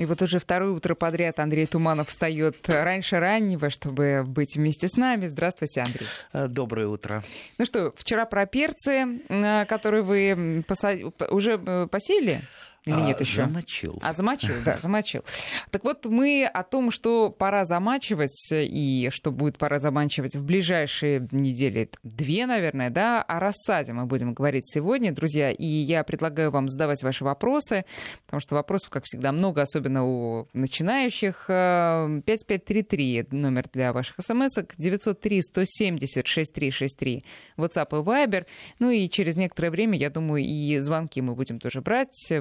И вот уже второе утро подряд Андрей Туманов встает раньше раннего, чтобы быть вместе с нами. Здравствуйте, Андрей. Э, доброе утро. Ну что, вчера про перцы, э, которые вы посад... уже э, посеяли? Или а, нет еще? Замочил. А, замочил, да, замочил. Так вот, мы о том, что пора замачивать и что будет пора замачивать в ближайшие недели, две, наверное, да, о рассаде мы будем говорить сегодня, друзья. И я предлагаю вам задавать ваши вопросы, потому что вопросов, как всегда, много, особенно у начинающих. 5533 номер для ваших смс-ок, 903-170-6363, WhatsApp и Viber. Ну и через некоторое время, я думаю, и звонки мы будем тоже брать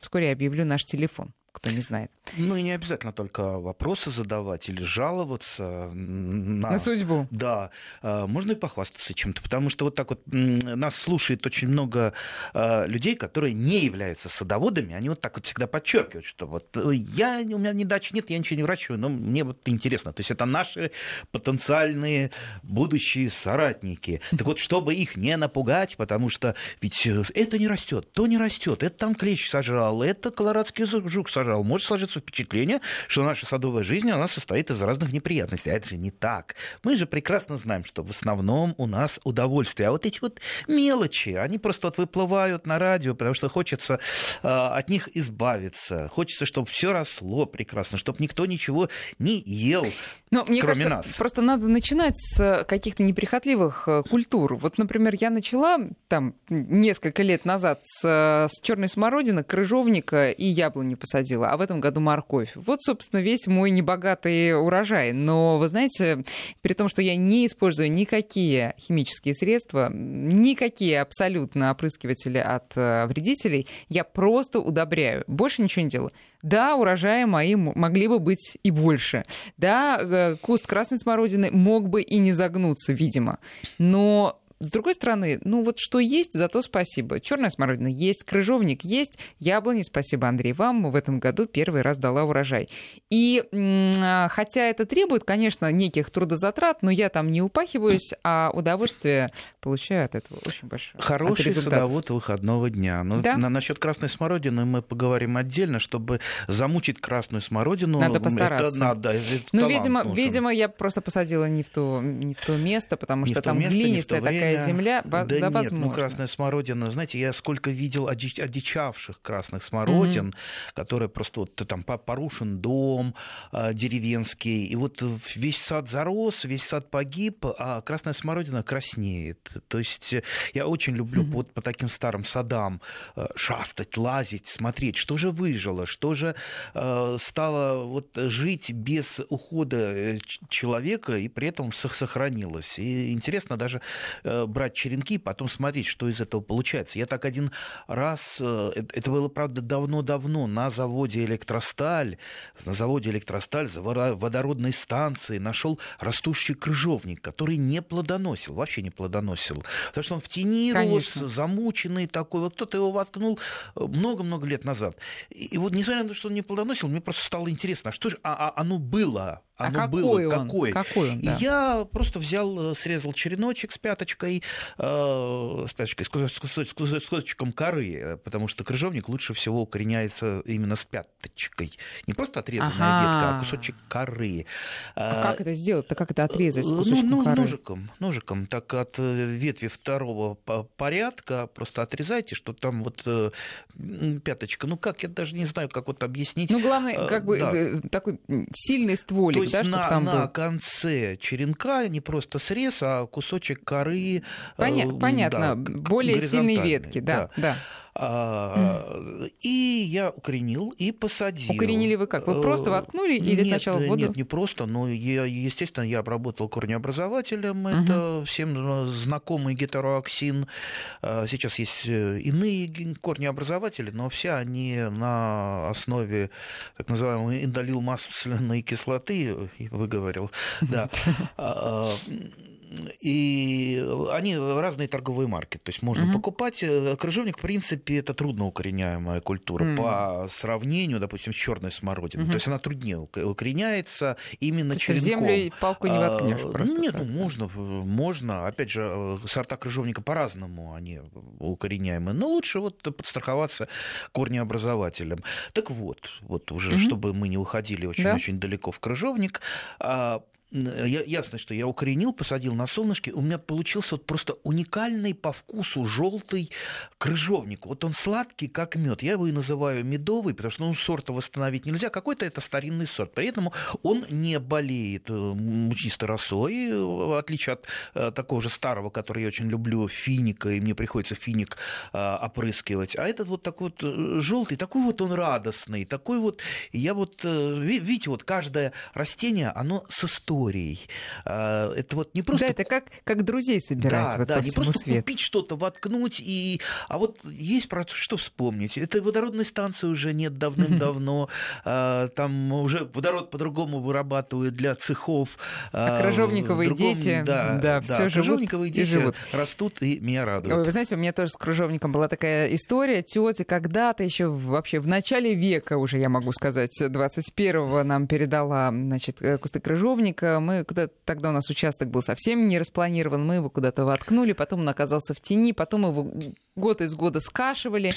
вскоре объявлю наш телефон кто не знает. Ну и не обязательно только вопросы задавать или жаловаться на, на судьбу. Да, а, можно и похвастаться чем-то, потому что вот так вот нас слушает очень много а, людей, которые не являются садоводами, они вот так вот всегда подчеркивают, что вот э, я, у меня ни дачи нет, я ничего не выращиваю, но мне вот интересно. То есть это наши потенциальные будущие соратники. Так вот, чтобы их не напугать, потому что ведь э, это не растет, то не растет, это там клещ сожрал, это колорадский жук сожрал, сажал, может сложиться впечатление, что наша садовая жизнь, она состоит из разных неприятностей. А это же не так. Мы же прекрасно знаем, что в основном у нас удовольствие. А вот эти вот мелочи, они просто вот выплывают на радио, потому что хочется э, от них избавиться. Хочется, чтобы все росло прекрасно, чтобы никто ничего не ел. Но, мне кроме кажется, нас. просто надо начинать с каких-то неприхотливых э, культур. Вот, например, я начала там несколько лет назад с, с черной смородины, крыжовника и яблоню посадила посадила, а в этом году морковь. Вот, собственно, весь мой небогатый урожай. Но, вы знаете, при том, что я не использую никакие химические средства, никакие абсолютно опрыскиватели от э, вредителей, я просто удобряю. Больше ничего не делаю. Да, урожаи мои могли бы быть и больше. Да, э, куст красной смородины мог бы и не загнуться, видимо. Но с другой стороны, ну вот что есть, зато спасибо. Черная смородина есть, крыжовник есть, яблони, спасибо, Андрей, вам в этом году первый раз дала урожай. И а, хотя это требует, конечно, неких трудозатрат, но я там не упахиваюсь, а удовольствие получаю от этого очень большое. Хороший садовод выходного дня. Но ну, да? на, насчет красной смородины мы поговорим отдельно, чтобы замучить красную смородину. Надо постараться. Это надо, это ну, видимо, видимо, я просто посадила не в то, не в то место, потому не что там глинистая такая такая земля, да, да нет, возможно. ну красная смородина, знаете, я сколько видел одичавших красных смородин, mm-hmm. которые просто вот там порушен дом а, деревенский, и вот весь сад зарос, весь сад погиб, а красная смородина краснеет. То есть э, я очень люблю mm-hmm. вот по таким старым садам э, шастать, лазить, смотреть, что же выжило, что же э, стало вот жить без ухода человека и при этом сохранилось. И интересно даже брать черенки и потом смотреть, что из этого получается. Я так один раз, э, это было, правда, давно-давно, на заводе «Электросталь», на заводе «Электросталь» за водородной станции нашел растущий крыжовник, который не плодоносил, вообще не плодоносил. Потому что он в тени Конечно. рос, замученный такой. Вот кто-то его воткнул э, много-много лет назад. И, вот, несмотря на то, что он не плодоносил, мне просто стало интересно, а что же а, а оно было а оно а какой было он? какое. Какой он, да. И я просто взял, э, срезал череночек с пяточкой, э, с пяточкой, с, с, с кусочком коры, потому что крыжовник лучше всего укореняется именно с пяточкой. Не просто отрезанная ага. ветка, а кусочек коры. А, а как это сделать-то? Как это отрезать с кусочком ну, ну, коры? Ножиком, ножиком. Так от э, ветви второго порядка просто отрезайте, что там вот э, пяточка. Ну как, я даже не знаю, как вот объяснить. Ну главное, как бы да. такой сильный стволик есть да, на, там на был. конце черенка не просто срез, а кусочек коры. Поня- э, понятно, да, более сильные ветки, да, да. да. А, и я укоренил и посадил. Укоренили вы как? Вы просто воткнули или нет, сначала в воду? Нет, не просто, но я, естественно, я обработал корнеобразователем. Угу. Это всем знакомый гетероаксин. А, сейчас есть э, иные корнеобразователи, но все они на основе так называемой индолил масляной кислоты, выговорил, да. И они разные торговые марки. То есть можно угу. покупать. Э, крыжовник, в принципе, это трудно укореняемая культура угу. по сравнению, допустим, с черной смородиной. Угу. То есть она труднее укореняется именно То черенком. Землю палку не воткнешь а, просто. Нет, так. ну можно, можно. Опять же, э, сорта крыжовника по-разному они укореняемые. Но лучше вот подстраховаться корнеобразователем. Так вот, вот уже, угу. чтобы мы не уходили очень-очень да? далеко в крыжовник, а, я, ясно, что я укоренил, посадил на солнышке, у меня получился вот просто уникальный по вкусу желтый крыжовник. Вот он сладкий, как мед. Я его и называю медовый, потому что ну, сорта восстановить нельзя. Какой-то это старинный сорт. При этом он не болеет э, мучистой росой, в отличие от э, такого же старого, который я очень люблю, финика, и мне приходится финик э, опрыскивать. А этот вот такой вот желтый, такой вот он радостный, такой вот, я вот, видите, вот каждое растение, оно с историей. А, это вот не просто... Да, это как, как друзей собирать да, вот да, по не всему просто свету. купить что-то, воткнуть, и... а вот есть про что вспомнить. Это водородной станции уже нет давным-давно, а, там уже водород по-другому вырабатывают для цехов. А, а крыжовниковые другом... дети, да, да, да все крыжовниковые дети живут. растут и меня радуют. Ой, вы знаете, у меня тоже с крыжовником была такая история. Тетя когда-то еще вообще в начале века уже, я могу сказать, 21-го нам передала значит, э, кусты крыжовника, мы куда тогда у нас участок был совсем не распланирован, мы его куда-то воткнули, потом он оказался в тени, потом его год из года скашивали.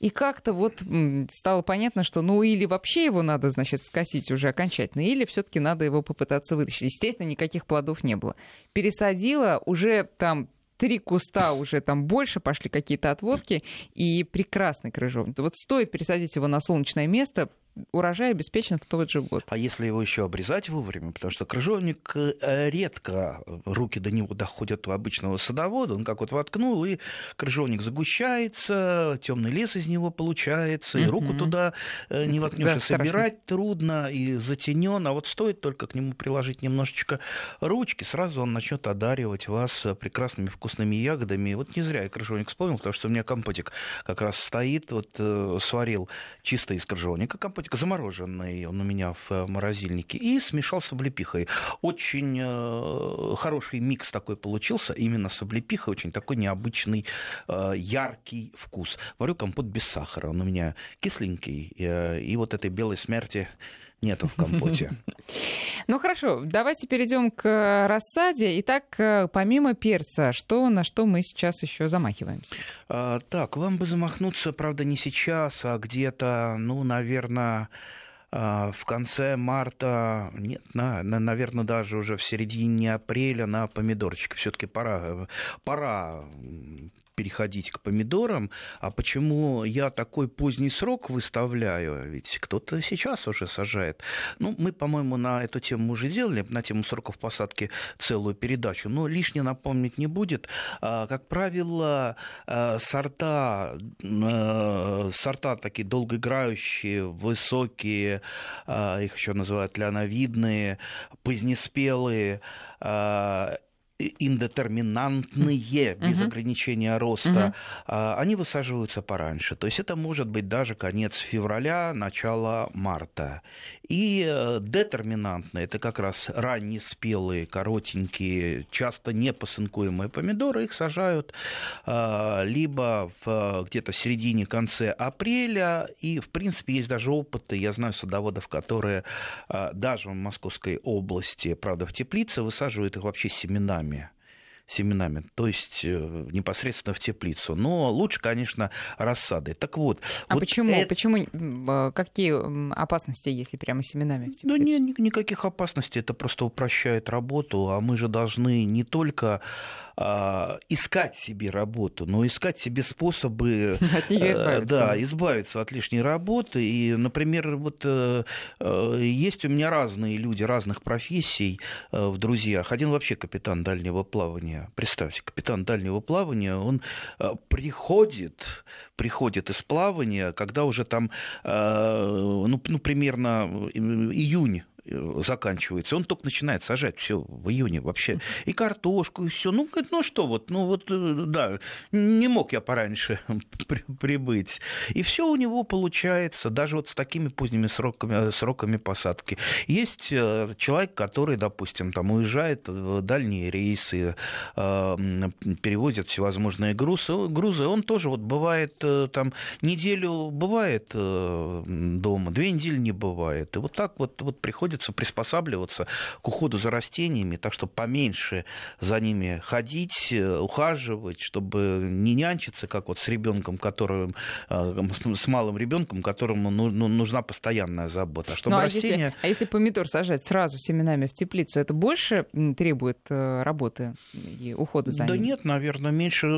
И как-то вот стало понятно, что ну или вообще его надо, значит, скосить уже окончательно, или все таки надо его попытаться вытащить. Естественно, никаких плодов не было. Пересадила, уже там три куста уже там больше пошли какие-то отводки, и прекрасный крыжовник. Вот стоит пересадить его на солнечное место, урожай обеспечен в тот же год. А если его еще обрезать вовремя, потому что крыжовник э, редко руки до него доходят у обычного садовода, он как вот воткнул, и крыжовник загущается, темный лес из него получается, и руку туда э, не воткнешь, да, и собирать страшно. трудно, и затенен, а вот стоит только к нему приложить немножечко ручки, сразу он начнет одаривать вас прекрасными вкусными ягодами. Вот не зря я крыжовник вспомнил, потому что у меня компотик как раз стоит, вот э, сварил чисто из крыжовника компотик, наркотика, замороженный он у меня в э, морозильнике, и смешал с облепихой. Очень э, хороший микс такой получился, именно с облепихой, очень такой необычный, э, яркий вкус. Варю компот без сахара, он у меня кисленький, и вот этой белой смерти нету в компоте. Ну хорошо, давайте перейдем к рассаде. Итак, помимо перца, что на что мы сейчас еще замахиваемся? А, так, вам бы замахнуться, правда, не сейчас, а где-то, ну, наверное, а, в конце марта, нет, на, на, наверное, даже уже в середине апреля на помидорчики. Все-таки пора, пора переходить к помидорам. А почему я такой поздний срок выставляю? Ведь кто-то сейчас уже сажает. Ну, мы, по-моему, на эту тему уже делали, на тему сроков посадки целую передачу. Но лишнее напомнить не будет. А, как правило, а, сорта, а, сорта такие долгоиграющие, высокие, их еще называют ляновидные, позднеспелые, индетерминантные, без ограничения роста, они высаживаются пораньше. То есть это может быть даже конец февраля, начало марта. И э, детерминантные, это как раз раннеспелые, коротенькие, часто непосынкуемые помидоры, их сажают а, либо в где-то середине-конце апреля, и, в принципе, есть даже опыты, я знаю садоводов, которые а, даже в Московской области, правда, в теплице, высаживают их вообще семенами семенами семенами, то есть э, непосредственно в теплицу. Но лучше, конечно, рассады. Так вот. А вот почему? Это... почему? А, какие опасности, если прямо семенами в теплицу? Ну, нет никаких опасностей. Это просто упрощает работу. А мы же должны не только а, искать себе работу, но искать себе способы от нее э, избавиться. Да, избавиться от лишней работы. И, например, вот э, есть у меня разные люди разных профессий в друзьях. Один вообще капитан дальнего плавания. Представьте, капитан дальнего плавания, он приходит, приходит из плавания, когда уже там, ну, ну примерно июнь э, заканчивается, он только начинает сажать все в июне вообще. И картошку, и все. Ну, ну что вот, ну вот, э, да, не мог я пораньше прибыть. И все у него получается, даже вот с такими поздними сроками, сроками посадки. Есть человек, который, допустим, там уезжает в дальние рейсы, перевозит всевозможные грузы, грузы, он тоже вот бывает там неделю бывает дома, две недели не бывает. И вот так вот, вот приходится приспосабливаться к уходу за растениями, так что поменьше за ними ходить, э, ухаживать, чтобы не нянчиться, как вот с ребенком, которым, э, с малым ребенком, которому ну, ну, нужна постоянная забота. А чтобы ну, а растения... Если, а если помидор сажать сразу семенами в теплицу, это больше требует э, работы и ухода за да ним? Да нет, наверное, меньше.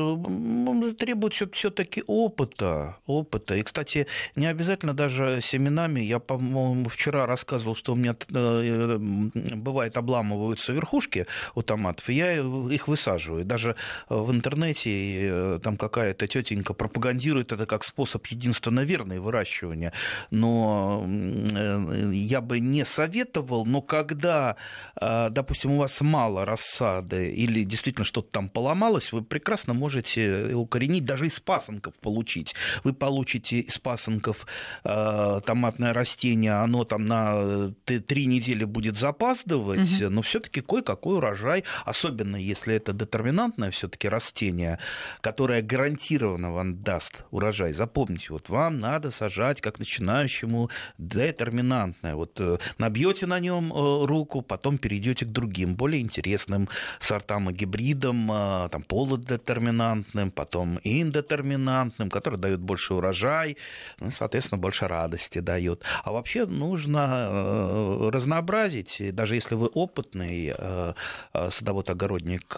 Требует все-таки опыта. опыта. И, кстати, не обязательно даже семенами. Я, по-моему, вчера рассказывал, что у меня э, бывает обламываются верхушки у томатов, я их высаживаю. Даже в интернете э, там какая-то тетенька пропагандирует это как способ единственно верный выращивания. Но э, я бы не советовал, но когда, допустим, у вас мало рассады или действительно что-то там поломалось, вы прекрасно можете укоренить, даже из пасынков получить. Вы получите из пасынков томатное растение, оно там на э, три недели будет запаздывать, угу. но все-таки кое-какой урожай, особенно если это детерминантное все-таки растение, которое гарантированно вам даст урожай. Запомните, вот вам надо сажать как начинающему детерминантное. Вот э, набьете на нем э, руку, потом перейдете к другим, более интересным сортам и гибридам, там полудетерминантным, потом индетерминантным, которые дают больше урожай, ну, соответственно, больше радости дают. А вообще нужно э, разнообразить, даже если вы опытный э, э, садовод-огородник,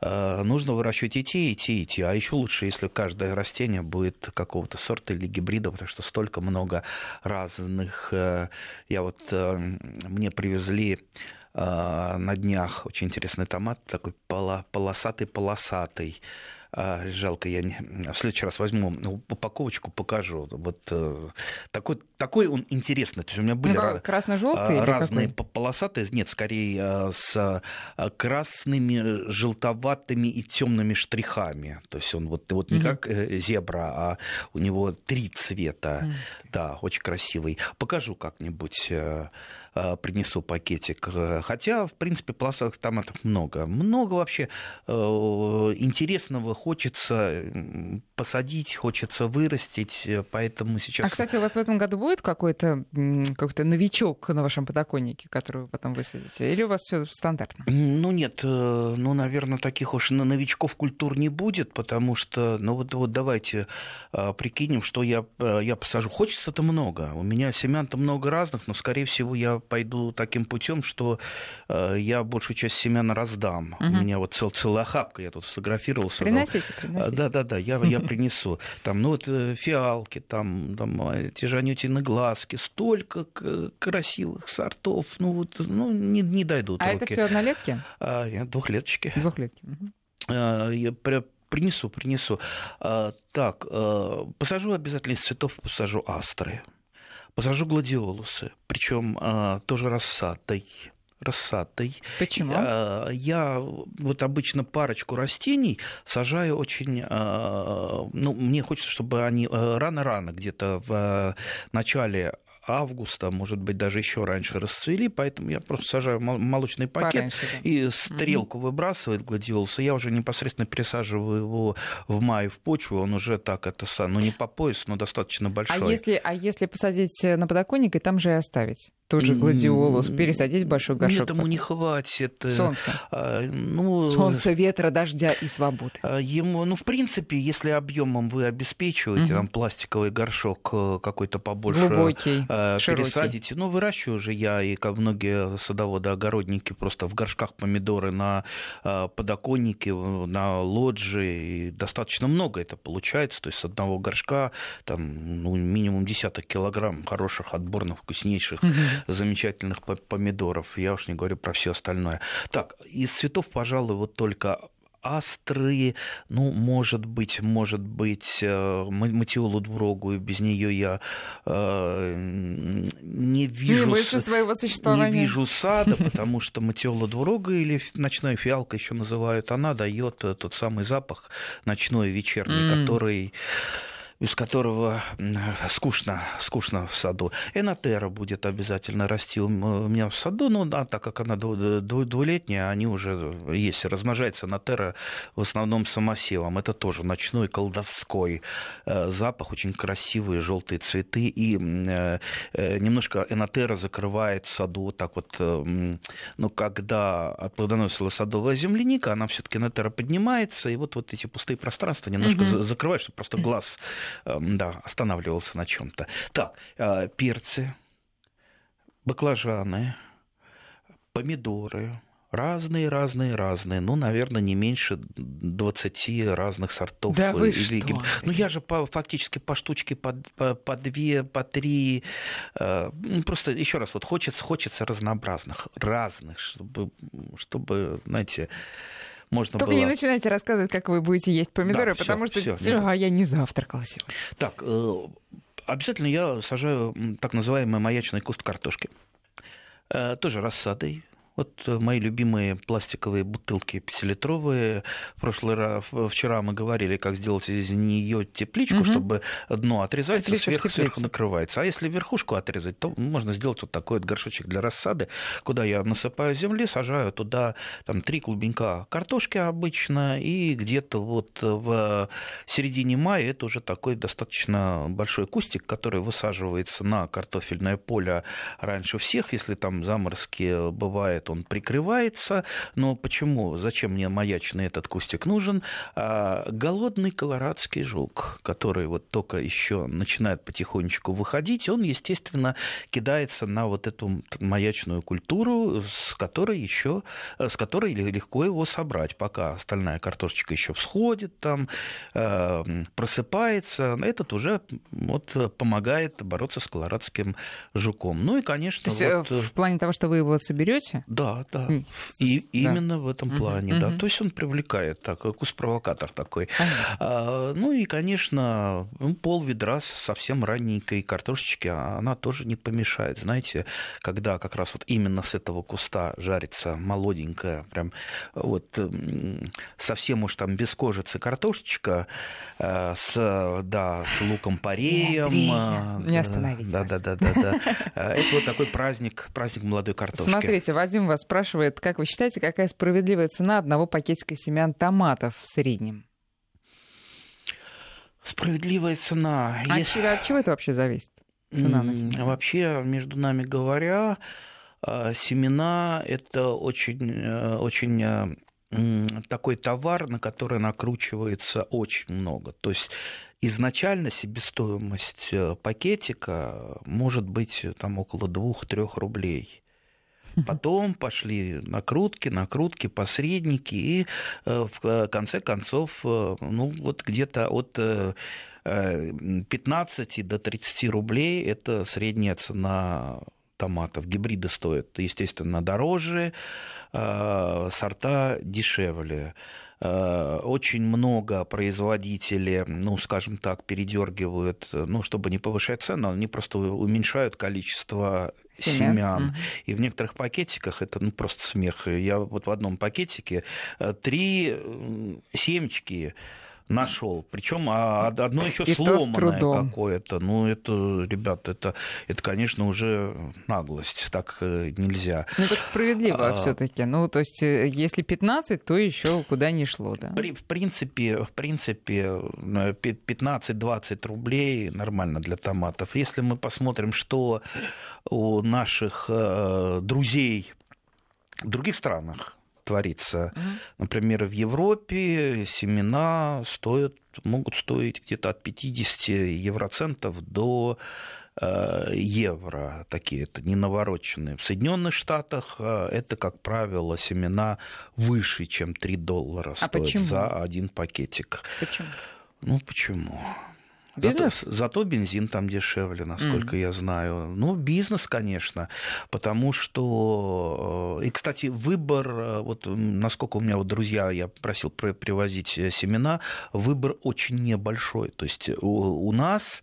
нужно выращивать и те, и те, и те. А еще лучше, если каждое растение будет какого-то сорта или гибрида, потому что столько много разных. Я вот, мне привезли на днях очень интересный томат, такой полосатый-полосатый. Жалко, я не... в следующий раз возьму упаковочку, покажу. Вот э, такой, такой он интересный. То есть у меня были ну, красно-желтые разные полосатые, нет, скорее э, с э, красными, желтоватыми и темными штрихами. То есть он вот, вот не угу. как зебра, а у него три цвета. Угу. Да, очень красивый. Покажу как-нибудь принесу пакетик. Хотя, в принципе, полосатых томатов много. Много вообще интересного хочется посадить, хочется вырастить, поэтому сейчас... А, кстати, у вас в этом году будет какой-то какой новичок на вашем подоконнике, который вы потом высадите? Или у вас все стандартно? Ну, нет, э, ну, наверное, таких уж новичков культур не будет, потому что, ну, вот, вот давайте прикинем, что я, э, я посажу. Хочется-то много. У меня семян-то много разных, но, скорее всего, я пойду таким путем, что э, я большую часть семян раздам. Угу. У меня вот цел, целая охапка, я тут сфотографировал, сказал, Приносите, приносите. Да, да, да, я, я принесу. Там, ну вот э, фиалки, там, там эти же анютины глазки, столько красивых сортов, ну вот, ну не, не дойдут А руки. это все однолетки? А, двухлеточки. Двухлетки. А, я принесу, принесу. А, так, а, посажу обязательно из цветов, посажу астры. Посажу гладиолусы, причем а, тоже рассадой рассадой. Почему? Я, я вот обычно парочку растений сажаю очень... А, ну, мне хочется, чтобы они э, рано-рано, где-то в начале августа, может быть, даже еще раньше расцвели, поэтому я просто сажаю молочный пакет Пораньше, да. и стрелку угу. выбрасывает гладиолуса. Я уже непосредственно пересаживаю его в мае в почву, он уже так, это ну не по пояс, но достаточно большой. А если, а если посадить на подоконник и там же и оставить? Тот же гладиолус, пересадить большой горшок. Нет, ему не хватит. Солнце. А, ну, Солнце, ветра, дождя и свободы. А, ему, ну, в принципе, если объемом вы обеспечиваете, угу. там, пластиковый горшок э, какой-то побольше Глубокий, э, пересадите. Ну, выращиваю же я, и как многие садоводы-огородники, просто в горшках помидоры на э, подоконнике, на лоджии, и достаточно много это получается, то есть с одного горшка там, ну, минимум десяток килограмм хороших, отборных, вкуснейших угу замечательных помидоров. Я уж не говорю про все остальное. Так, из цветов, пожалуй, вот только астры, ну, может быть, может быть, э, матиолу двурогую, без нее я э, не вижу... Не своего существования. Не вижу сада, потому что матиола двурога или ночная фиалка еще называют, она дает тот самый запах ночной вечерний, mm. который без которого скучно, скучно в саду. Энотера будет обязательно расти у меня в саду, но да, так как она двулетняя, они уже есть. Размножается энотера в основном самосевом. Это тоже ночной колдовской э, запах, очень красивые желтые цветы. И э, э, немножко энотера закрывает в саду вот так вот, ну, когда отплодоносила садовая земляника, она все-таки энотера поднимается, и вот, вот эти пустые пространства немножко угу. закрывает, чтобы просто глаз да, останавливался на чем-то. Так, э, перцы, баклажаны, помидоры, разные, разные, разные. Ну, наверное, не меньше 20 разных сортов. Да вы что? Ну, я же по, фактически по штучке, по, по, по две, по три. Э, ну, просто еще раз, вот хочется, хочется разнообразных, разных, чтобы, чтобы знаете, можно Только было... не начинайте рассказывать, как вы будете есть помидоры, да, потому всё, что всё, а я не завтракала сегодня. Так, э, обязательно я сажаю так называемый маячный куст картошки. Э, тоже рассадой, вот э, мои любимые пластиковые бутылки пятилитровые. В прошлый раз, вчера мы говорили, как сделать из нее тепличку, угу. чтобы дно отрезать, Теплица сверху, сверху накрывается. А если верхушку отрезать, то можно сделать вот такой вот горшочек для рассады, куда я насыпаю земли, сажаю туда там три клубенька картошки обычно, и где-то вот в середине мая это уже такой достаточно большой кустик, который высаживается на картофельное поле раньше всех, если там заморозки бывает он прикрывается. Но почему? Зачем мне маячный этот кустик нужен? А, голодный колорадский жук, который вот только еще начинает потихонечку выходить, он, естественно, кидается на вот эту маячную культуру, с которой еще, с которой легко его собрать, пока остальная картошечка еще всходит, там э, просыпается. Этот уже вот помогает бороться с колорадским жуком. Ну и, конечно, То есть, вот... в плане того, что вы его соберете? Да, да. И да. именно в этом плане, угу, да. То есть он привлекает так, кус-провокатор такой. А, ну и, конечно, ну, пол ведра совсем ранненькой картошечки, а она тоже не помешает. Знаете, когда как раз вот именно с этого куста жарится молоденькая, прям вот совсем уж там без кожицы картошечка э, с, да, с луком-пореем. Не остановить да, да, да, да, да. Это вот такой праздник, праздник молодой картошки. Смотрите, Вадим вас спрашивает, как вы считаете, какая справедливая цена одного пакетика семян томатов в среднем? Справедливая цена. А Если... от чего это вообще зависит? Цена на семена? Вообще, между нами говоря, а, семена – это очень, э, очень э, такой товар, на который накручивается очень много. То есть изначально себестоимость э, пакетика может быть там около 2-3 рублей. Потом пошли накрутки, накрутки, посредники, и э, в конце концов, э, ну вот где-то от 15 э, до 30 рублей это средняя цена томатов. Гибриды стоят, естественно, дороже, сорта дешевле. Э, очень много производители, ну, скажем так, передергивают, ну, чтобы не повышать цену, они просто уменьшают количество семян. семян. Mm-hmm. И в некоторых пакетиках это ну, просто смех. Я вот в одном пакетике э, три семечки нашел. Причем а, одно еще и сломанное какое-то. Ну, это, ребята, это, это, конечно, уже наглость. Так э, нельзя. Ну, так справедливо а, все-таки. Ну, то есть, э, если 15, то еще куда не шло, да? В принципе, в принципе 15-20 рублей нормально для томатов. Если мы посмотрим, что у наших э, друзей в других странах творится. Угу. Например, в Европе семена стоят, могут стоить где-то от 50 евроцентов до э, евро, такие это не навороченные. В Соединенных Штатах э, это, как правило, семена выше, чем 3 доллара а стоят почему? за один пакетик. Почему? Ну, почему? Бизнес? Зато, зато бензин там дешевле, насколько mm. я знаю. Ну, бизнес, конечно, потому что... Э, и, кстати, выбор, э, вот насколько у меня вот друзья, я просил привозить э, семена, выбор очень небольшой. То есть у, у нас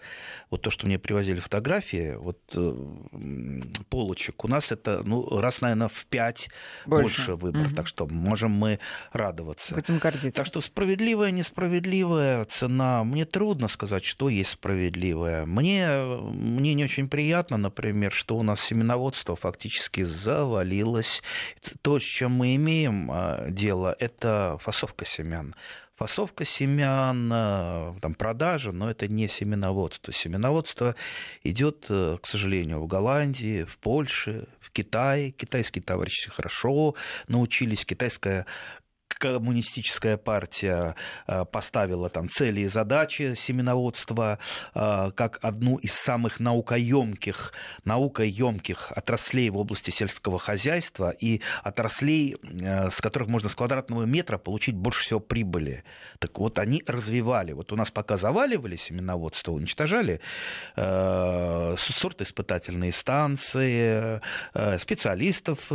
вот то, что мне привозили фотографии, вот э, полочек, у нас это, ну, раз, наверное, в пять больше, больше выбор. Угу. Так что можем мы радоваться. Будем гордиться. Так что справедливая, несправедливая цена, мне трудно сказать, что есть справедливая. Мне, мне не очень приятно, например, что у нас семеноводство фактически завалилось. То, с чем мы имеем а, дело, это фасовка семян фасовка семян, там, продажа, но это не семеноводство. Семеноводство идет, э, к сожалению, в Голландии, в Польше, в Китае. Китайские товарищи хорошо научились. Китайская коммунистическая партия э, поставила там цели и задачи семеноводства э, как одну из самых наукоемких, наукоемких отраслей в области сельского хозяйства и отраслей, э, с которых можно с квадратного метра получить больше всего прибыли. Так вот, они развивали. Вот у нас пока заваливали семеноводство, уничтожали сорт испытательные станции, специалистов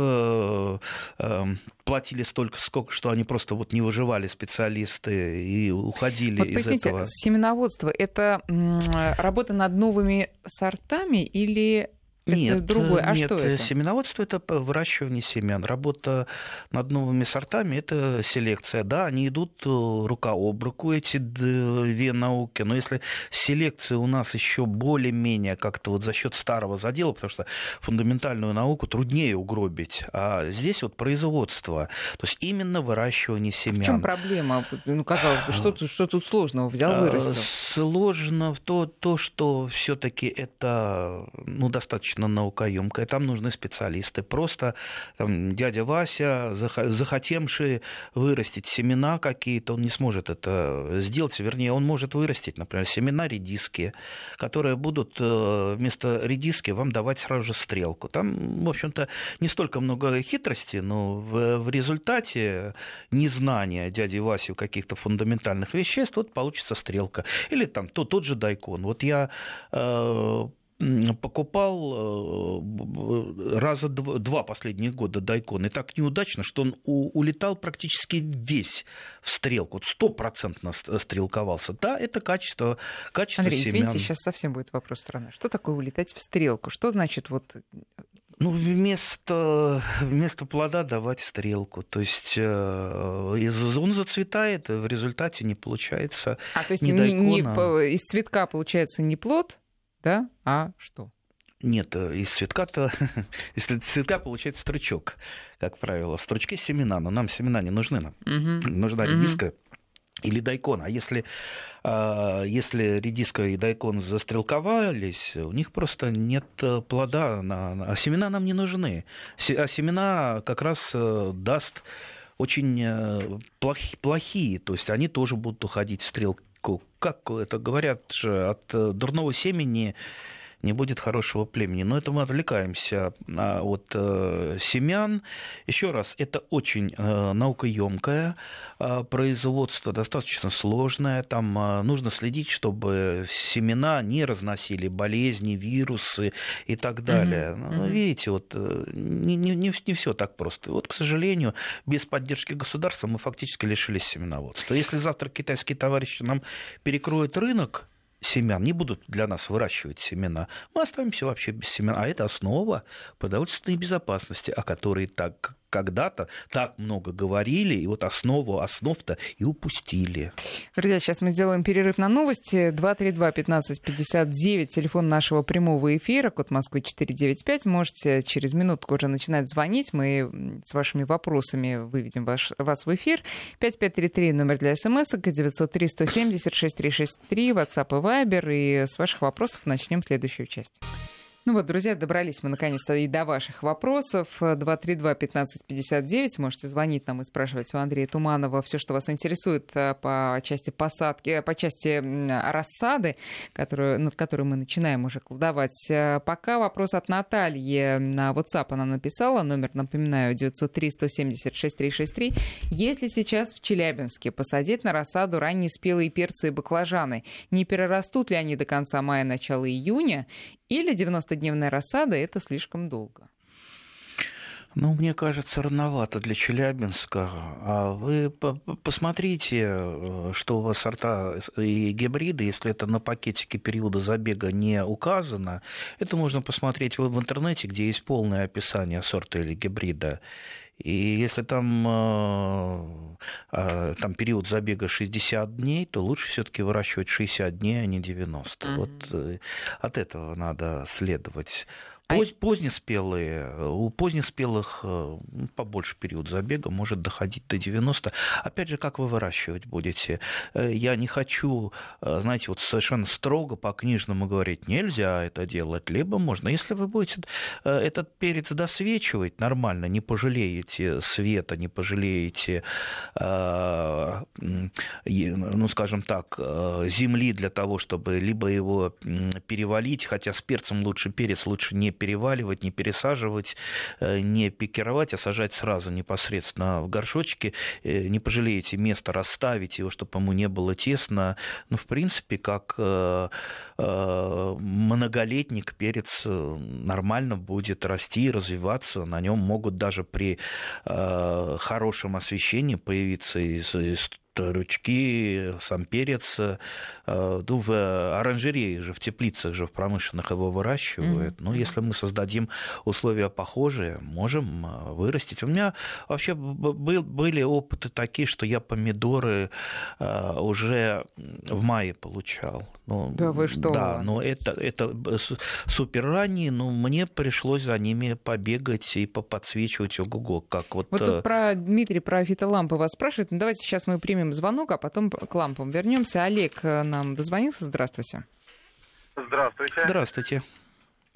платили столько, сколько, что они просто вот не выживали специалисты и уходили вот, из этого. Семеноводство – это работа над новыми сортами или нет, это другое. А нет, что это? Семеноводство это выращивание семян. Работа над новыми сортами это селекция. Да, они идут э, рука об руку, эти две науки. Но если селекция у нас еще более-менее как-то вот за счет старого задела, потому что фундаментальную науку труднее угробить, а здесь вот производство, то есть именно выращивание семян. В чем проблема? Ну, казалось бы, что, что тут сложного? Взял, а, вырастил. Сложно в то, то что все-таки это ну, достаточно достаточно наукоемкая, там нужны специалисты. Просто там, дядя Вася, захотевший вырастить семена какие-то, он не сможет это сделать. Вернее, он может вырастить, например, семена редиски, которые будут э, вместо редиски вам давать сразу же стрелку. Там, в общем-то, не столько много хитрости, но в, в результате незнания дяди Васи каких-то фундаментальных веществ, вот получится стрелка. Или там то, тот же дайкон. Вот я э, покупал э, раза два последних года дайкон, и так неудачно, что он улетал практически весь в стрелку, стопроцентно стрелковался. Да, это качество, качество Андрей, семян. извините, сейчас совсем будет вопрос страны. Что такое улетать в стрелку? Что значит вот ну, вместо, вместо плода давать стрелку. То есть э, он зацветает, в результате не получается. А то есть ни не, не, из цветка получается не плод, да? А что? Нет, э, из цветка-то, из цветка получается стручок, как правило. В стручке семена, но нам семена не нужны. Нам угу. нужна угу. редиска или дайкон. А если, а, если редиска и дайкон застрелковались, у них просто нет э, плода, а семена нам не нужны. А семена как раз э, даст очень плохие, то есть они тоже будут уходить в стрелку как это говорят от э, дурного семени не будет хорошего племени. Но это мы отвлекаемся а, от э, семян. Еще раз, это очень э, наукоемкое производство, достаточно сложное. Там нужно следить, чтобы семена не разносили болезни, вирусы и так далее. Mm-hmm. Ну, видите, вот не, не, не, не все так просто. Вот, к сожалению, без поддержки государства мы фактически лишились семеноводства. Если завтра китайские товарищи нам перекроют рынок, семян, не будут для нас выращивать семена, мы останемся вообще без семян. А это основа продовольственной безопасности, о которой так когда-то так много говорили, и вот основу основ-то и упустили. Друзья, сейчас мы сделаем перерыв на новости. 232-1559, телефон нашего прямого эфира, код Москвы 495. Можете через минутку уже начинать звонить. Мы с вашими вопросами выведем ваш, вас в эфир. 5533 номер для смс, 903-170-6363, WhatsApp и Viber. И с ваших вопросов начнем следующую часть. Ну вот, друзья, добрались мы наконец-то и до ваших вопросов. 232-1559. Можете звонить нам и спрашивать у Андрея Туманова все, что вас интересует э, по части посадки, э, по части рассады, которую, над которой мы начинаем уже кладовать. Э, пока вопрос от Натальи на WhatsApp она написала. Номер, напоминаю, 903-170-6363. Если сейчас в Челябинске посадить на рассаду ранние спелые перцы и баклажаны, не перерастут ли они до конца мая, начала июня? Или 90-дневная рассада — это слишком долго? Ну, мне кажется, рановато для Челябинска. А вы посмотрите, э, что у вас сорта и гибриды, если это на пакетике периода забега не указано, это можно посмотреть в интернете, где есть полное описание сорта или гибрида. И если там, э, э, там период забега 60 дней, то лучше все-таки выращивать 60 дней, а не 90. Mm-hmm. Вот от этого надо следовать. Поз, позднеспелые, у позднеспелых э, ну, побольше период забега может доходить до 90. Опять же, как вы выращивать будете? Э, я не хочу, э, знаете, вот совершенно строго по книжному говорить, нельзя это делать, либо можно. Если вы будете этот перец досвечивать нормально, не пожалеете света, не пожалеете, ну, скажем так, земли для того, чтобы либо его перевалить, хотя с перцем лучше перец, лучше не переваливать, не пересаживать, э, не пикировать, а сажать сразу непосредственно в горшочки. Э, не пожалеете место, расставить его, чтобы ему не было тесно. Ну, в принципе, как э, многолетник перец нормально будет расти, развиваться. На нем могут даже при хорошем освещении появиться из ручки, сам перец. Э, ну, в оранжерее же, в теплицах же, в промышленных его выращивают. Mm-hmm. Ну, если мы создадим условия похожие, можем э, вырастить. У меня вообще был, были опыты такие, что я помидоры э, уже в мае получал. Ну, да вы что? Да, но это, это супер ранние, но мне пришлось за ними побегать и подсвечивать ого-го. Как вот... вот тут про Дмитрий, про фитолампы вас спрашивает. Ну, давайте сейчас мы примем звонок, а потом к лампам вернемся. Олег э, нам дозвонился. Здравствуйте. Здравствуйте. Здравствуйте.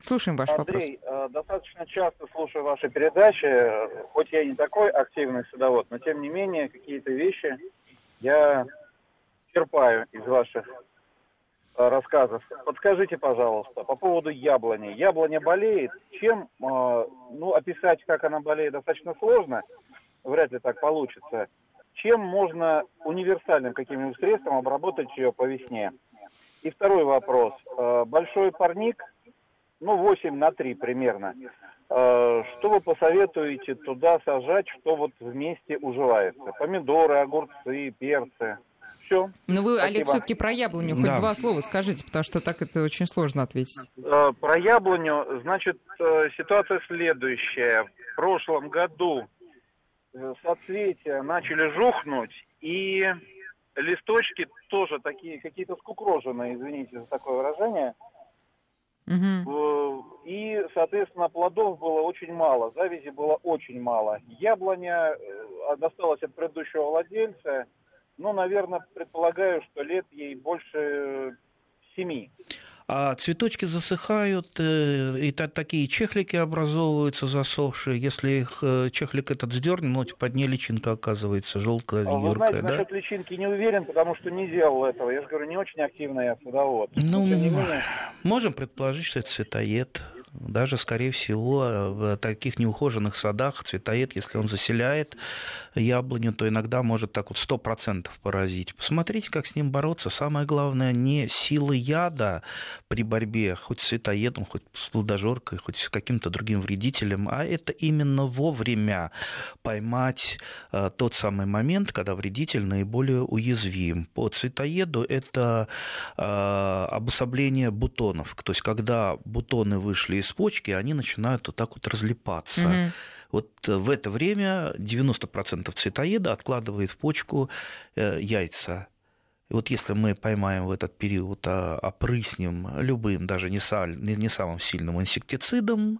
Слушаем ваш Андрей, вопрос. Э, достаточно часто слушаю ваши передачи. Хоть я не такой активный садовод, но тем не менее какие-то вещи я черпаю из ваших э, рассказов. Подскажите, пожалуйста, по поводу яблони. Яблоня болеет. Чем, ну, описать, как она болеет, достаточно сложно. Вряд ли так получится чем можно универсальным каким-нибудь средством обработать ее по весне. И второй вопрос. Э, большой парник, ну, 8 на 3 примерно. Э, что вы посоветуете туда сажать, что вот вместе уживается? Помидоры, огурцы, перцы. Все. Ну вы, Спасибо. Олег, все-таки про яблоню хоть да. два слова скажите, потому что так это очень сложно ответить. Э, про яблоню, значит, ситуация следующая. В прошлом году Э, соцветия начали жухнуть, и листочки тоже такие какие-то скукроженные, извините за такое выражение. Угу. И, соответственно, плодов было очень мало, завязи было очень мало. Яблоня э, досталась от предыдущего владельца, ну, наверное, предполагаю, что лет ей больше семи а цветочки засыхают, э, и такие чехлики образовываются засохшие. Если их э, чехлик этот сдернем, ну, под ней личинка оказывается желтая, а, юркая, знаете, да? насчет личинки не уверен, потому что не делал этого. Я же говорю, не очень активный я садовод. Ну, можем предположить, что это цветоед. Даже, скорее всего, в таких неухоженных садах цветоед, если он заселяет яблоню, то иногда может так вот 100% поразить. Посмотрите, как с ним бороться. Самое главное не силы яда при борьбе хоть с цветоедом, хоть с плодожоркой, хоть с каким-то другим вредителем, а это именно вовремя поймать э, тот самый момент, когда вредитель наиболее уязвим. По цветоеду это э, обособление бутонов. То есть, когда бутоны вышли из почки, они начинают вот так вот разлипаться. Угу. Вот э, в это время 90% цветоеда откладывает в почку э, яйца. И вот если мы поймаем в этот период, а, опрыснем любым, даже не, саль, не самым сильным инсектицидом,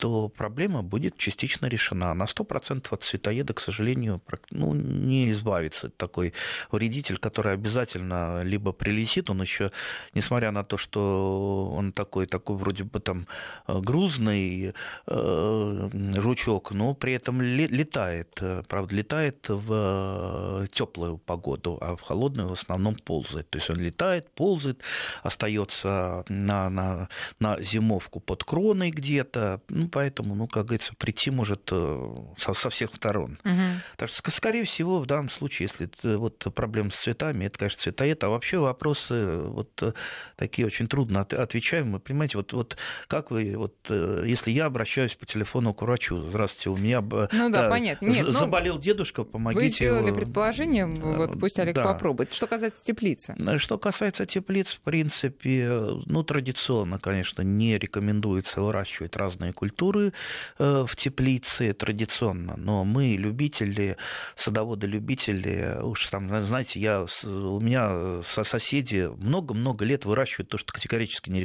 то проблема будет частично решена. На 100% от цветоеда, к сожалению, ну, не избавится такой вредитель, который обязательно либо прилетит, он еще, несмотря на то, что он такой, такой вроде бы там э, грузный э, жучок, но при этом летает, правда, летает в теплую погоду, а в холодную в основном ползает. То есть он летает, ползает, остается на, на, на зимовку под кроной где-то, ну, поэтому, ну, как говорится, прийти может э, со, со всех сторон. Угу. Так что, скорее всего, в данном случае, если это, вот проблема с цветами, это, конечно, цветоед, а вообще вопросы вот такие очень трудно отвечаемые. Понимаете, вот, вот как вы, вот если я обращаюсь по телефону к врачу, здравствуйте, у меня ну, да, да, понятно. Нет, ну, заболел дедушка, помогите. Вы сделали предположение, вот пусть Олег да. попробует. Что касается теплицы? Что касается теплиц, в принципе, ну, традиционно, конечно, не рекомендуется выращивать разные культуры э, в теплице традиционно, но мы, любители, садоводы-любители, уж там, знаете, я, у меня соседи много-много лет выращивают то, что категорически не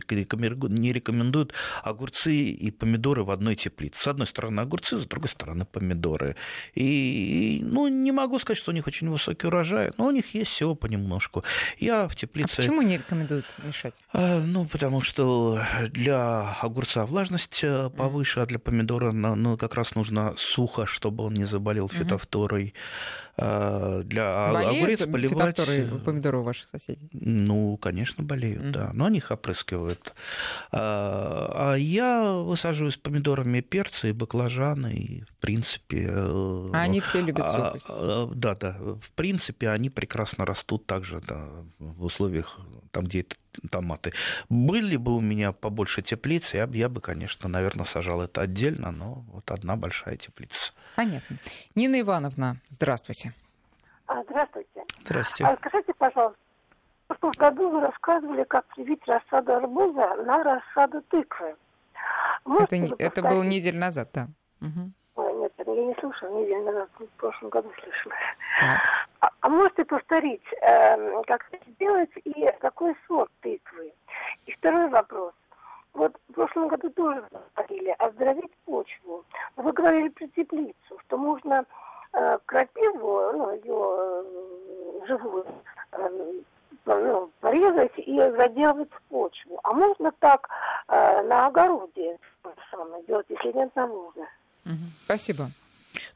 рекомендуют огурцы и помидоры в одной теплице. С одной стороны огурцы, с другой стороны помидоры. И, ну, не могу сказать, что у них очень высокий урожай, но у них есть всего понемножку. Я в теплице... А почему не рекомендуют мешать? А, ну, потому что для огурца влажность э, повыше, а для помидора ну, как раз нужно сухо, чтобы он не заболел фитофторой. А, для Болеют огурец поливать... Э, помидоры у ваших соседей? Ну, конечно, болеют, mm-hmm. да. Но они их опрыскивают. А, а я высаживаю с помидорами перцы и баклажаны, и, в принципе... Э, а они все любят сухость? Да, да. В принципе, они прекрасно растут также да, в условиях, там, где это томаты. Были бы у меня побольше теплиц, я, я бы, конечно, наверное, сажал это отдельно, но вот одна большая теплица. Понятно. Нина Ивановна, здравствуйте. А, здравствуйте. Здравствуйте. А, скажите, пожалуйста, в прошлом году вы рассказывали, как привить рассаду арбуза на рассаду тыквы. Можете это, это было неделю назад, да. Угу. Ой, нет, я не слушала неделю назад, в прошлом году слышала. А, а можете повторить, э, как это сделать и какой сорт тыквы? И второй вопрос. Вот в прошлом году тоже говорили оздоровить почву. Вы говорили про теплицу, что можно крапиву, ну, ее э, живую, э, ну, порезать и заделывать в почву. А можно так э, на огороде делать, если нет навоза. Угу. Спасибо.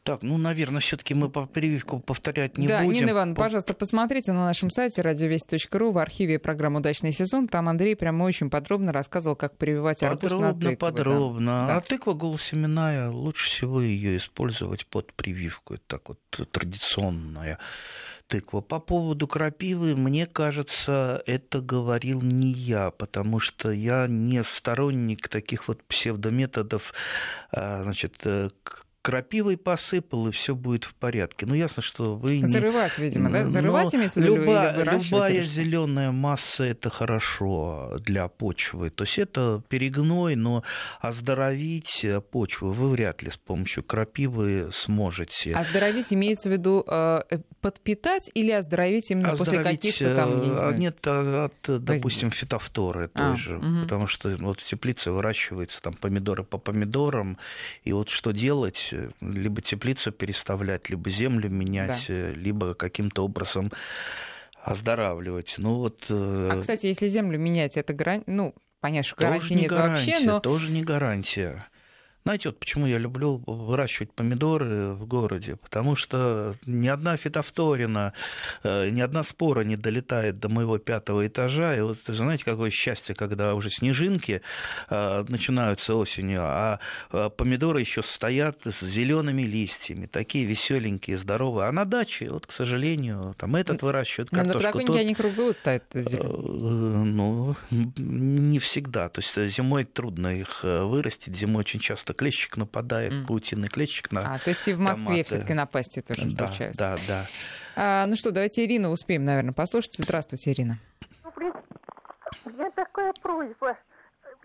Так, ну, наверное, все-таки мы по прививку повторять не да, будем. Да, Нина Ивановна, по... пожалуйста, посмотрите на нашем сайте радиовесть.ру в архиве программы «Удачный сезон». Там Андрей прямо очень подробно рассказывал, как прививать арбуз подробно, на тыквы. Подробно, да. А тыква голосеменная, лучше всего ее использовать под прививку. Это так вот традиционная тыква. По поводу крапивы, мне кажется, это говорил не я, потому что я не сторонник таких вот псевдометодов, а, значит, э, крапивой посыпал, и все будет в порядке. Ну, ясно, что вы... Зарывать, видимо, да? Зарывать имеется в виду любая, любая зеленая масса – это хорошо для почвы. То есть это перегной, но оздоровить почву вы вряд ли с помощью крапивы сможете. Оздоровить имеется в виду э, подпитать или оздоровить именно оздоровить, после каких-то там, не знаю, Нет, а, от, допустим, фитофторы той а, же. Угу. Потому что вот в теплице выращивается там помидоры по помидорам, и вот что делать? Либо теплицу переставлять, либо землю менять, да. Э, либо каким-то образом оздоравливать. Ну вот. Э, а кстати, если землю менять, это гарантия, ну понятно, что гарантии не нет гарантия, вообще, но тоже не гарантия. Знаете, вот почему я люблю выращивать помидоры в городе? Потому что ни одна фитофторина, э, ни одна спора не долетает до моего пятого этажа. И вот знаете, какое счастье, когда уже снежинки э, начинаются осенью, а э, помидоры еще стоят с зелеными листьями, такие веселенькие, здоровые. А на даче, вот, к сожалению, там этот выращивают картошку. Но на подоконнике они круглые стоят Ну, не всегда. То есть зимой трудно их вырастить, зимой очень часто просто клещик нападает, mm. паутинный клещик на А, то есть и в Москве все таки напасти тоже да, случаются. Да, да. А, ну что, давайте Ирину успеем, наверное, послушать. Здравствуйте, Ирина. У меня такая просьба.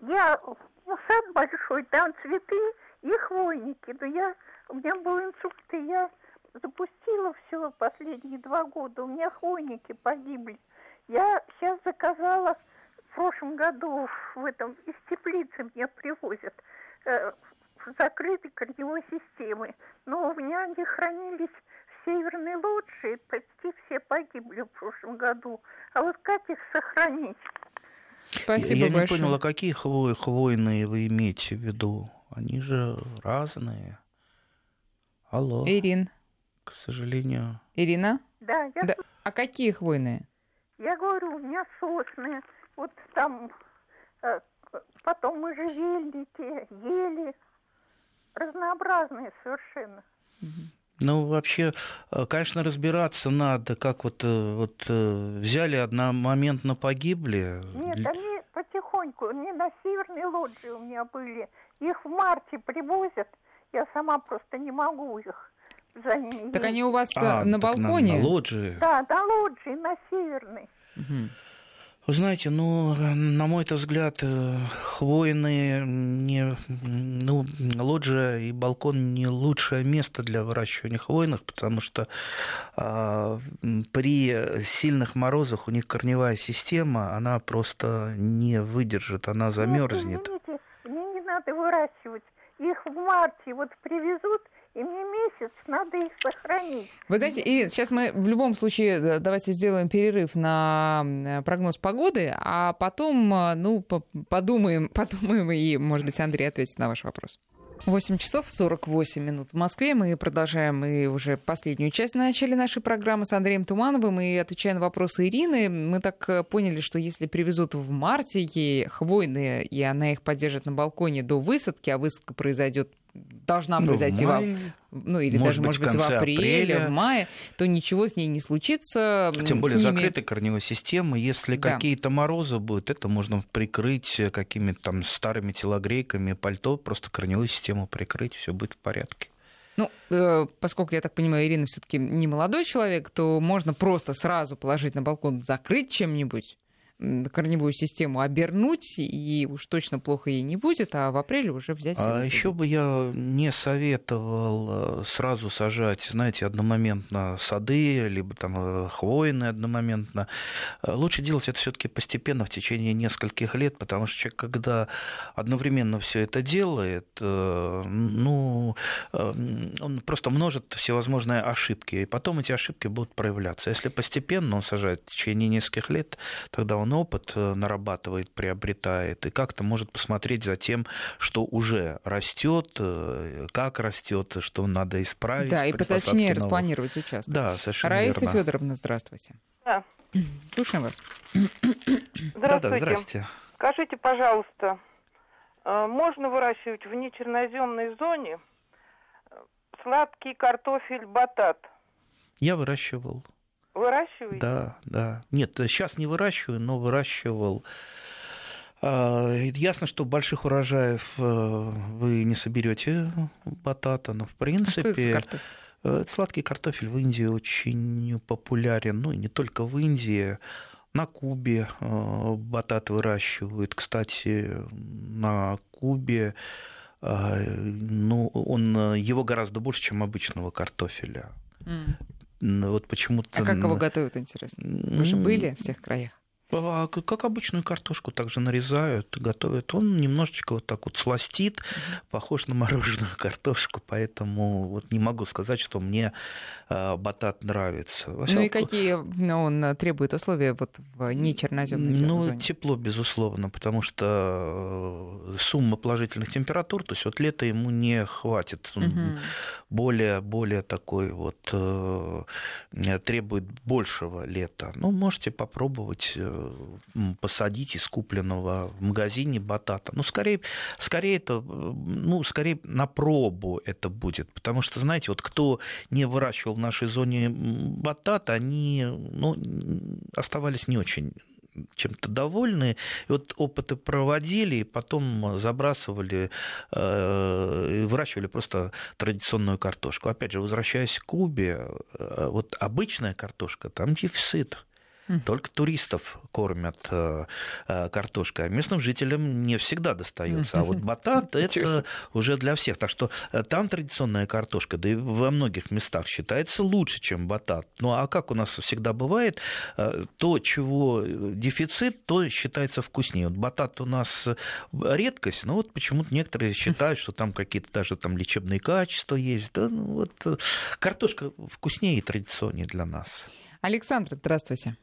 Я ну, сад большой, там цветы и хвойники. Но я, у меня был инсульт, и я запустила все последние два года. У меня хвойники погибли. Я сейчас заказала в прошлом году в этом из теплицы мне привозят э, закрытой корневой системы. Но у меня они хранились в северной лучшей, почти все погибли в прошлом году. А вот как их сохранить? Спасибо Я, я не понял, а какие хвой, хвойные вы имеете в виду? Они же разные. Алло. Ирин. К сожалению. Ирина? Да, я... Да. А какие хвойные? Я говорю, у меня сосны. Вот там э, потом можжевельники, ели. Разнообразные совершенно. Ну, вообще, э, конечно, разбираться надо, как вот, э, вот э, взяли одномоментно погибли. Нет, они потихоньку, они на северной лоджии у меня были. Их в марте привозят, я сама просто не могу их за ними Так они у вас А, на так на- балконе? На, лоджии. Да, на лоджии, на северной. Мгм. Вы знаете, ну, на мой взгляд, э, хвойные, не, ну, лоджия и балкон не лучшее место для выращивания хвойных, потому что а, при сильных морозах у них корневая система, она просто не выдержит, она Нет, замерзнет. извините, мне не надо выращивать. Их в марте вот привезут, и мне месяц надо их сохранить. Вы знаете, Ирина, сейчас мы в любом случае э, давайте сделаем перерыв на э, прогноз погоды, а потом, э, ну, по- подумаем, подумаем, и, может быть, Андрей ответит на ваш вопрос. 8 часов 48 минут в Москве. Мы продолжаем и уже последнюю часть начали нашей программы с Андреем Тумановым. И отвечая на вопросы Ирины, мы так поняли, что если привезут в марте ей хвойные, и она их поддержит на балконе до высадки, а высадка произойдет должна Ну, в произойти во- мае, ну или Может даже, быть, может быть, в апреле, апреля. в мае, то ничего с ней не случится. Тем более ними- закрытой корневой системы. Если Да. какие-то морозы будут, это можно прикрыть какими-то там старыми телогрейками, пальто, просто корневую систему прикрыть, все будет в порядке. Ну, э, поскольку, я так понимаю, Ирина все-таки не молодой человек, то можно просто сразу положить на балкон, закрыть чем-нибудь, корневую систему обернуть, и уж точно плохо ей не будет, а в апреле уже взять А еще бы я не советовал э, сразу сажать, знаете, одномоментно сады, либо там э, хвойные одномоментно. Э, Лучше делать это все-таки постепенно в течение нескольких лет, потому что человек, когда одновременно все это делает, ну, он просто множит всевозможные ошибки, и потом эти ошибки будут проявляться. Если постепенно он сажает в течение нескольких лет, тогда он опыт э, нарабатывает, приобретает, и как-то может посмотреть за тем, что уже растет, э, как растет, что надо исправить. Да, и поточнее новых. распланировать участок. Да, совершенно Раиса верно. Федоровна, здравствуйте. Да. Слушаем вас. Да-да, Здравствуйте. здрасте. Скажите, пожалуйста, э, можно выращивать в нечерноземной зоне сладкий картофель батат? Я выращивал. Выращиваете? Да, да. Нет, сейчас не выращиваю, но выращивал. А, Ясно, что больших урожаев э, вы не соберете батата, но в А Что это принципе картофель? э, сладкий картофель в Индии очень популярен, ну и не только в Индии. На Кубе э, батат выращивают. Кстати, на Кубе э, ну, он, э, его гораздо больше, чем обычного картофеля. М. Н- Вот почему-то... А как его готовят, интересно? Вы же были в тех краях? Как обычную картошку также нарезают, готовят. Он немножечко вот так вот сластит, похож на мороженую картошку, поэтому вот не могу сказать, что мне а, батат нравится. Во Ну и какие ну, он требует условия вот в нечерноземной Ну, зоне? тепло, безусловно, потому что э, сумма положительных температур, то есть вот лето ему не хватит. Он Мгм. более, более такой вот э, требует большего лета. Ну, можете попробовать э, посадить из купленного в магазине батата. Ну, скорее, скорее это, ну, скорее на пробу это будет, потому что, знаете, вот кто не выращивал в нашей зоне батат, они, ну, оставались не очень чем-то довольны. И вот опыты проводили, и потом забрасывали, э, выращивали просто традиционную картошку. Опять же, возвращаясь к Кубе, э, вот обычная картошка, там дефицит. Только туристов кормят э, э, картошкой, а местным жителям не всегда достается. А вот батат это уже для всех. Так что э, там традиционная картошка, да и во многих местах считается лучше, чем батат. Ну а как у нас всегда бывает, э, то, чего дефицит, то считается вкуснее. Вот батат у нас редкость, но вот почему-то некоторые считают, что там какие-то даже там лечебные качества есть. Да, ну вот картошка вкуснее и традиционнее для нас. Александр, здравствуйте.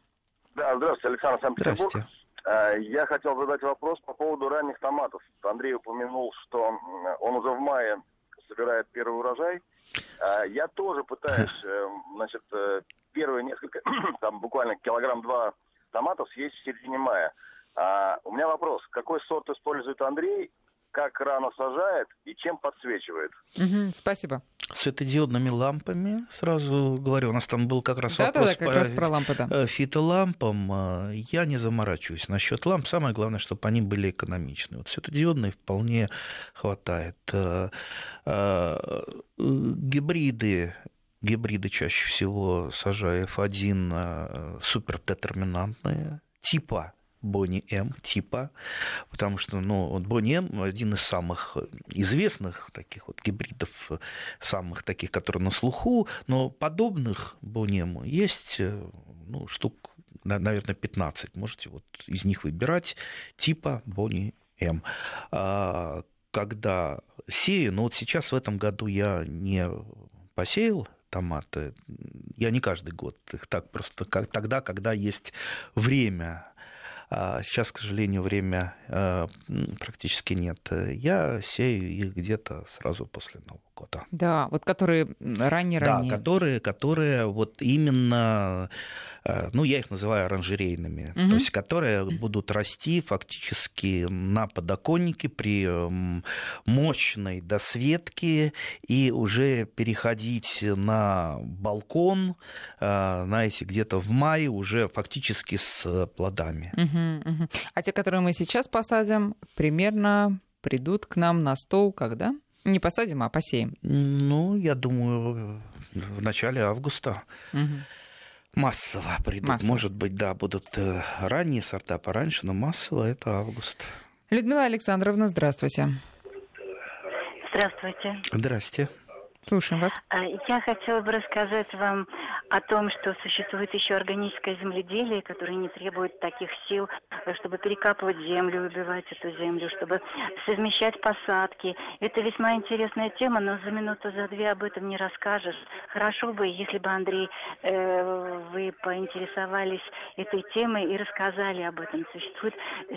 Да, здравствуйте, Александр Санкт-Петербург. Здрасте. Э, Я хотел задать вопрос по поводу ранних томатов. Андрей упомянул, что он уже в мае собирает первый урожай. Э, Я тоже пытаюсь, э, значит, первые несколько, там буквально килограмм-два томатов съесть в середине мая. А, У меня вопрос, какой сорт использует Андрей как рано сажает и чем подсвечивает? Мгм, спасибо. Светодиодными лампами, сразу говорю, у нас там был как раз Да, вопрос да, да, как по раз про лампы, да. э, фитолампам. Э, Я не заморачиваюсь насчет ламп. Самое главное, чтобы они были экономичны. Вот светодиодные вполне хватает. Э, Гибриды Гибриды чаще всего сажаю F1 э, супертетерминантные типа Бонни М типа, потому что, ну, вот Бонни М один из самых известных таких вот гибридов, самых таких, которые на слуху, но подобных Бонни М есть, э, ну, штук, на- наверное, 15. Можете вот из них выбирать типа Бонни М. А, Когда сею, ну вот сейчас в этом году я не посеял томаты, я не каждый год, их так просто как, тогда, когда есть время. А сейчас, к сожалению, время э, практически нет. Я сею их где-то сразу после Нового года. Да, вот которые Да, ранее-ранее. которые, которые вот именно, э, ну, я их называю оранжерейными, Мгм. то есть которые будут расти фактически на подоконнике при м, мощной досветке и уже переходить на балкон, э, знаете, где-то в мае уже фактически с плодами. Мгм, мгм. А те, которые мы сейчас посадим, примерно придут к нам на стол когда? Не посадим, а посеем. Ну, я думаю, в начале августа. Мгм. Массово придут. Массово. Может быть, да, будут э, ранние сорта пораньше, но массово это август. Людмила Александровна, здравствуйте. Здравствуйте. Здрасте. Слушаем вас. А, Я хотела бы рассказать вам о том, что существует еще органическое земледелие, которое не требует таких сил, чтобы перекапывать землю, убивать эту землю, чтобы совмещать посадки. Это весьма интересная тема, но за минуту, за две об этом не расскажешь. Хорошо бы, если бы, Андрей, э, вы поинтересовались этой темой и рассказали об этом. Существует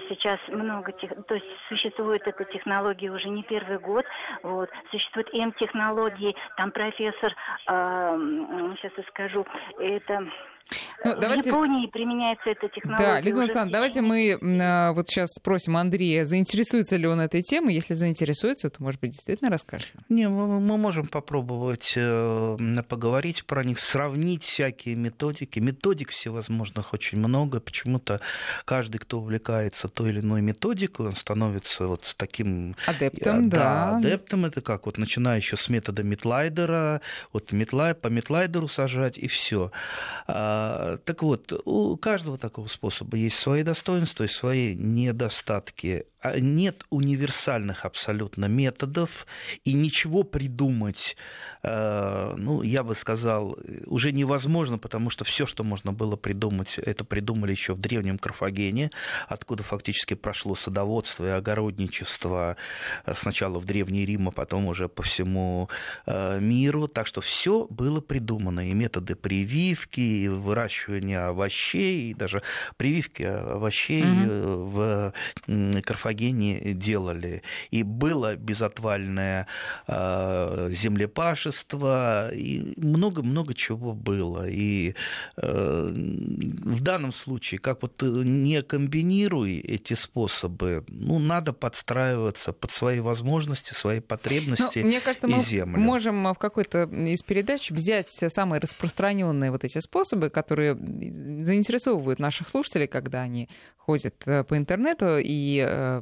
сейчас много тех, то есть существует эта технология уже не первый год. Вот. Существуют М-технологии, там профессор, сейчас я скажу, это Ну, в давайте- Японии применяется эта технология. Да, Людмила в Александровна, давайте мы а, вот сейчас спросим Андрея, заинтересуется ли он этой темой. Если заинтересуется, то, может быть, действительно расскажет. Не, мы, мы можем попробовать э, поговорить про них, сравнить всякие методики. Методик всевозможных очень много. Почему-то каждый, кто увлекается той или иной методикой, он становится вот таким Адептом, Э, да. адептом это как вот начиная еще с метода Метлайдера, вот метлай, по Метлайдеру сажать и все. Так вот, у каждого такого способа есть свои достоинства и свои недостатки. А Нет универсальных абсолютно методов, и ничего придумать, э, ну, я бы сказал, уже невозможно, потому что все, что можно было придумать, это придумали еще в древнем Карфагене, откуда фактически прошло садоводство и огородничество э, сначала в Древний Рим, а потом уже по всему э, миру. Так что все было придумано. И методы прививки, и выращивания овощей, и даже прививки овощей э, в м, Карфагене делали. И было безотвальное э, землепашество, и много-много чего было. И э, в данном случае, как вот э, не комбинируй эти способы, ну, надо подстраиваться под свои возможности, свои потребности Ну, мне кажется, и мы землю. можем в какой-то из передач взять самые распространенные вот эти способы, которые заинтересовывают наших слушателей, когда они ходят по интернету и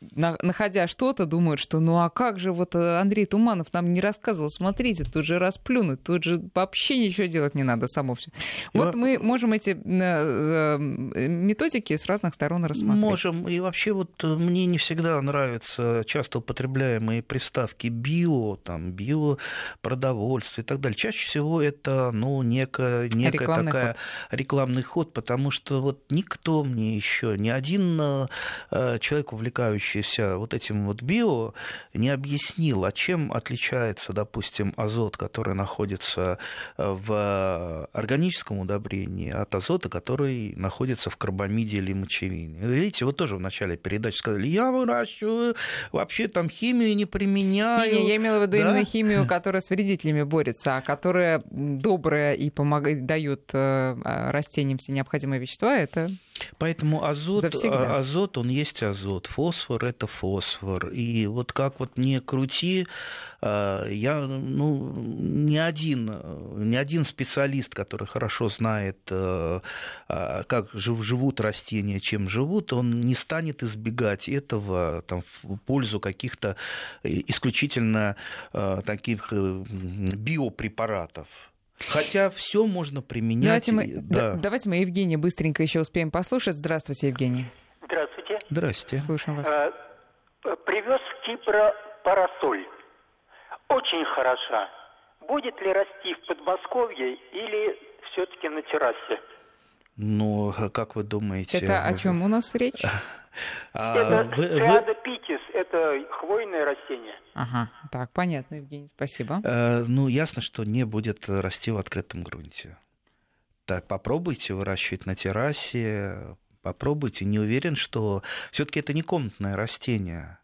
на- находя что-то, думают, что ну а как же вот э, Андрей Туманов нам не рассказывал, смотрите, тут же расплюнуть, тут же вообще ничего делать не надо, само все. Вот во- мы можем эти э, э, методики с разных сторон рассмотреть. Можем. И вообще вот э, мне не всегда нравятся часто употребляемые приставки био, там, биопродовольствие и так далее. Чаще всего это, ну, некая, некая Рекламный такая рекламный ход, потому что вот никто мне еще, ни один э, человек, увлекающийся вот этим вот био, не объяснил, а чем отличается, допустим, азот, который находится э, в органическом удобрении, от азота, который находится в карбамиде или мочевине. Видите, вот тоже в начале передачи сказали, я выращиваю, вообще там химию не применяю. Не, я имела в виду Да? именно химию, которая с вредителями борется, а которая добрая и помогает, дает э, а, растениям все необходимые вещества, это Поэтому азот, Завсегда. а- азот, он есть азот, фосфор это фосфор. И вот как вот не крути, а, я, ну, ни один, ни один специалист, который хорошо знает, а, как жив- живут растения, чем живут, он не станет избегать этого там, в пользу каких-то э, исключительно таких э, биопрепаратов. Хотя все можно применять. Давайте мы, да, давайте мы Евгения быстренько еще успеем послушать. Здравствуйте, Евгений. Здравствуйте. Здрасте. Слушаем вас. Э, Привез в Кипра парасоль. Очень хороша. Будет ли расти в Подмосковье или все-таки на террасе? Ну, а как вы думаете? Это о вы- чем у нас речь? А, это вы- вы- триада питис, это хвойное растение. Ага, так, понятно, Евгений, спасибо. э, ну, ясно, что не будет расти в открытом грунте. Так, попробуйте выращивать на террасе, попробуйте. Не уверен, что все-таки это не комнатное растение.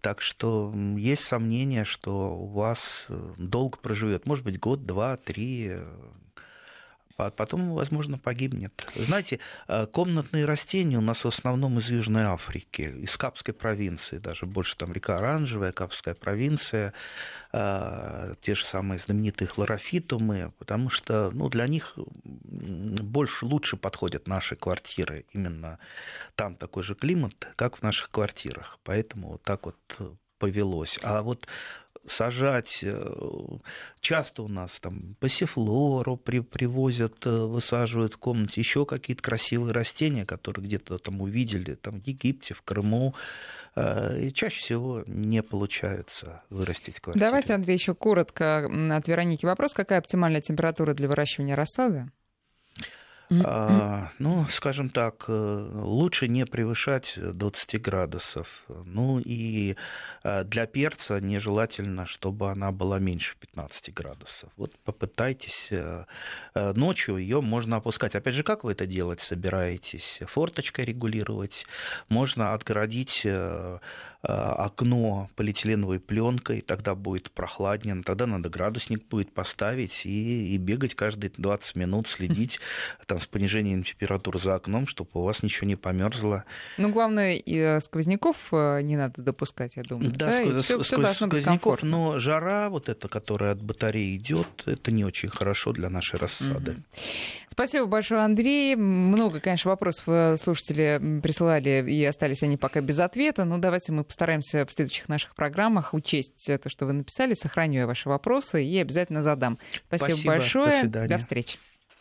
Так что есть сомнение, что у вас э, долго проживет. Может быть, год, два, три. А потом, возможно, погибнет. Знаете, э, комнатные растения у нас в основном из Южной Африки, из Капской провинции, даже больше там река Оранжевая, Капская провинция, э, те же самые знаменитые хлорофитумы, потому что ну, для них больше, лучше подходят наши квартиры. Именно там такой же климат, как в наших квартирах. Поэтому вот так вот э, повелось. А вот сажать. э, Часто у нас там пассифлору при, привозят, э, высаживают в комнате, еще какие-то красивые растения, которые где-то там увидели, там в Египте, в Крыму. э, И чаще всего не получается вырастить в квартире. Давайте, Андрей, еще коротко от Вероники вопрос. Какая оптимальная температура для выращивания рассады? А, ну, скажем так, э, лучше не превышать 20 градусов. Ну и э, для перца нежелательно, чтобы она была меньше 15 градусов. Вот попытайтесь. э, э, Ночью ее можно опускать. Опять же, как вы это делать собираетесь? Форточкой регулировать. Можно отгородить окно полиэтиленовой пленкой, тогда будет прохладнее, тогда надо градусник будет поставить и, и бегать каждые 20 минут, следить там, с понижением температуры за окном, чтобы у вас ничего не померзло. Ну, главное, и э, сквозняков э, не надо допускать, я думаю. Да, и сквоз- все, сквоз- должно быть комфортно. но жара вот эта, которая от батареи идет, это не очень хорошо для нашей рассады. Спасибо большое, Андрей. Много, конечно, вопросов э, слушатели присылали, и остались они пока без ответа. Но давайте мы постараемся в следующих наших программах учесть э, то, что вы написали, сохраню я ваши вопросы и обязательно задам. Спасибо, Спасибо. До большое. свидания. До встречи.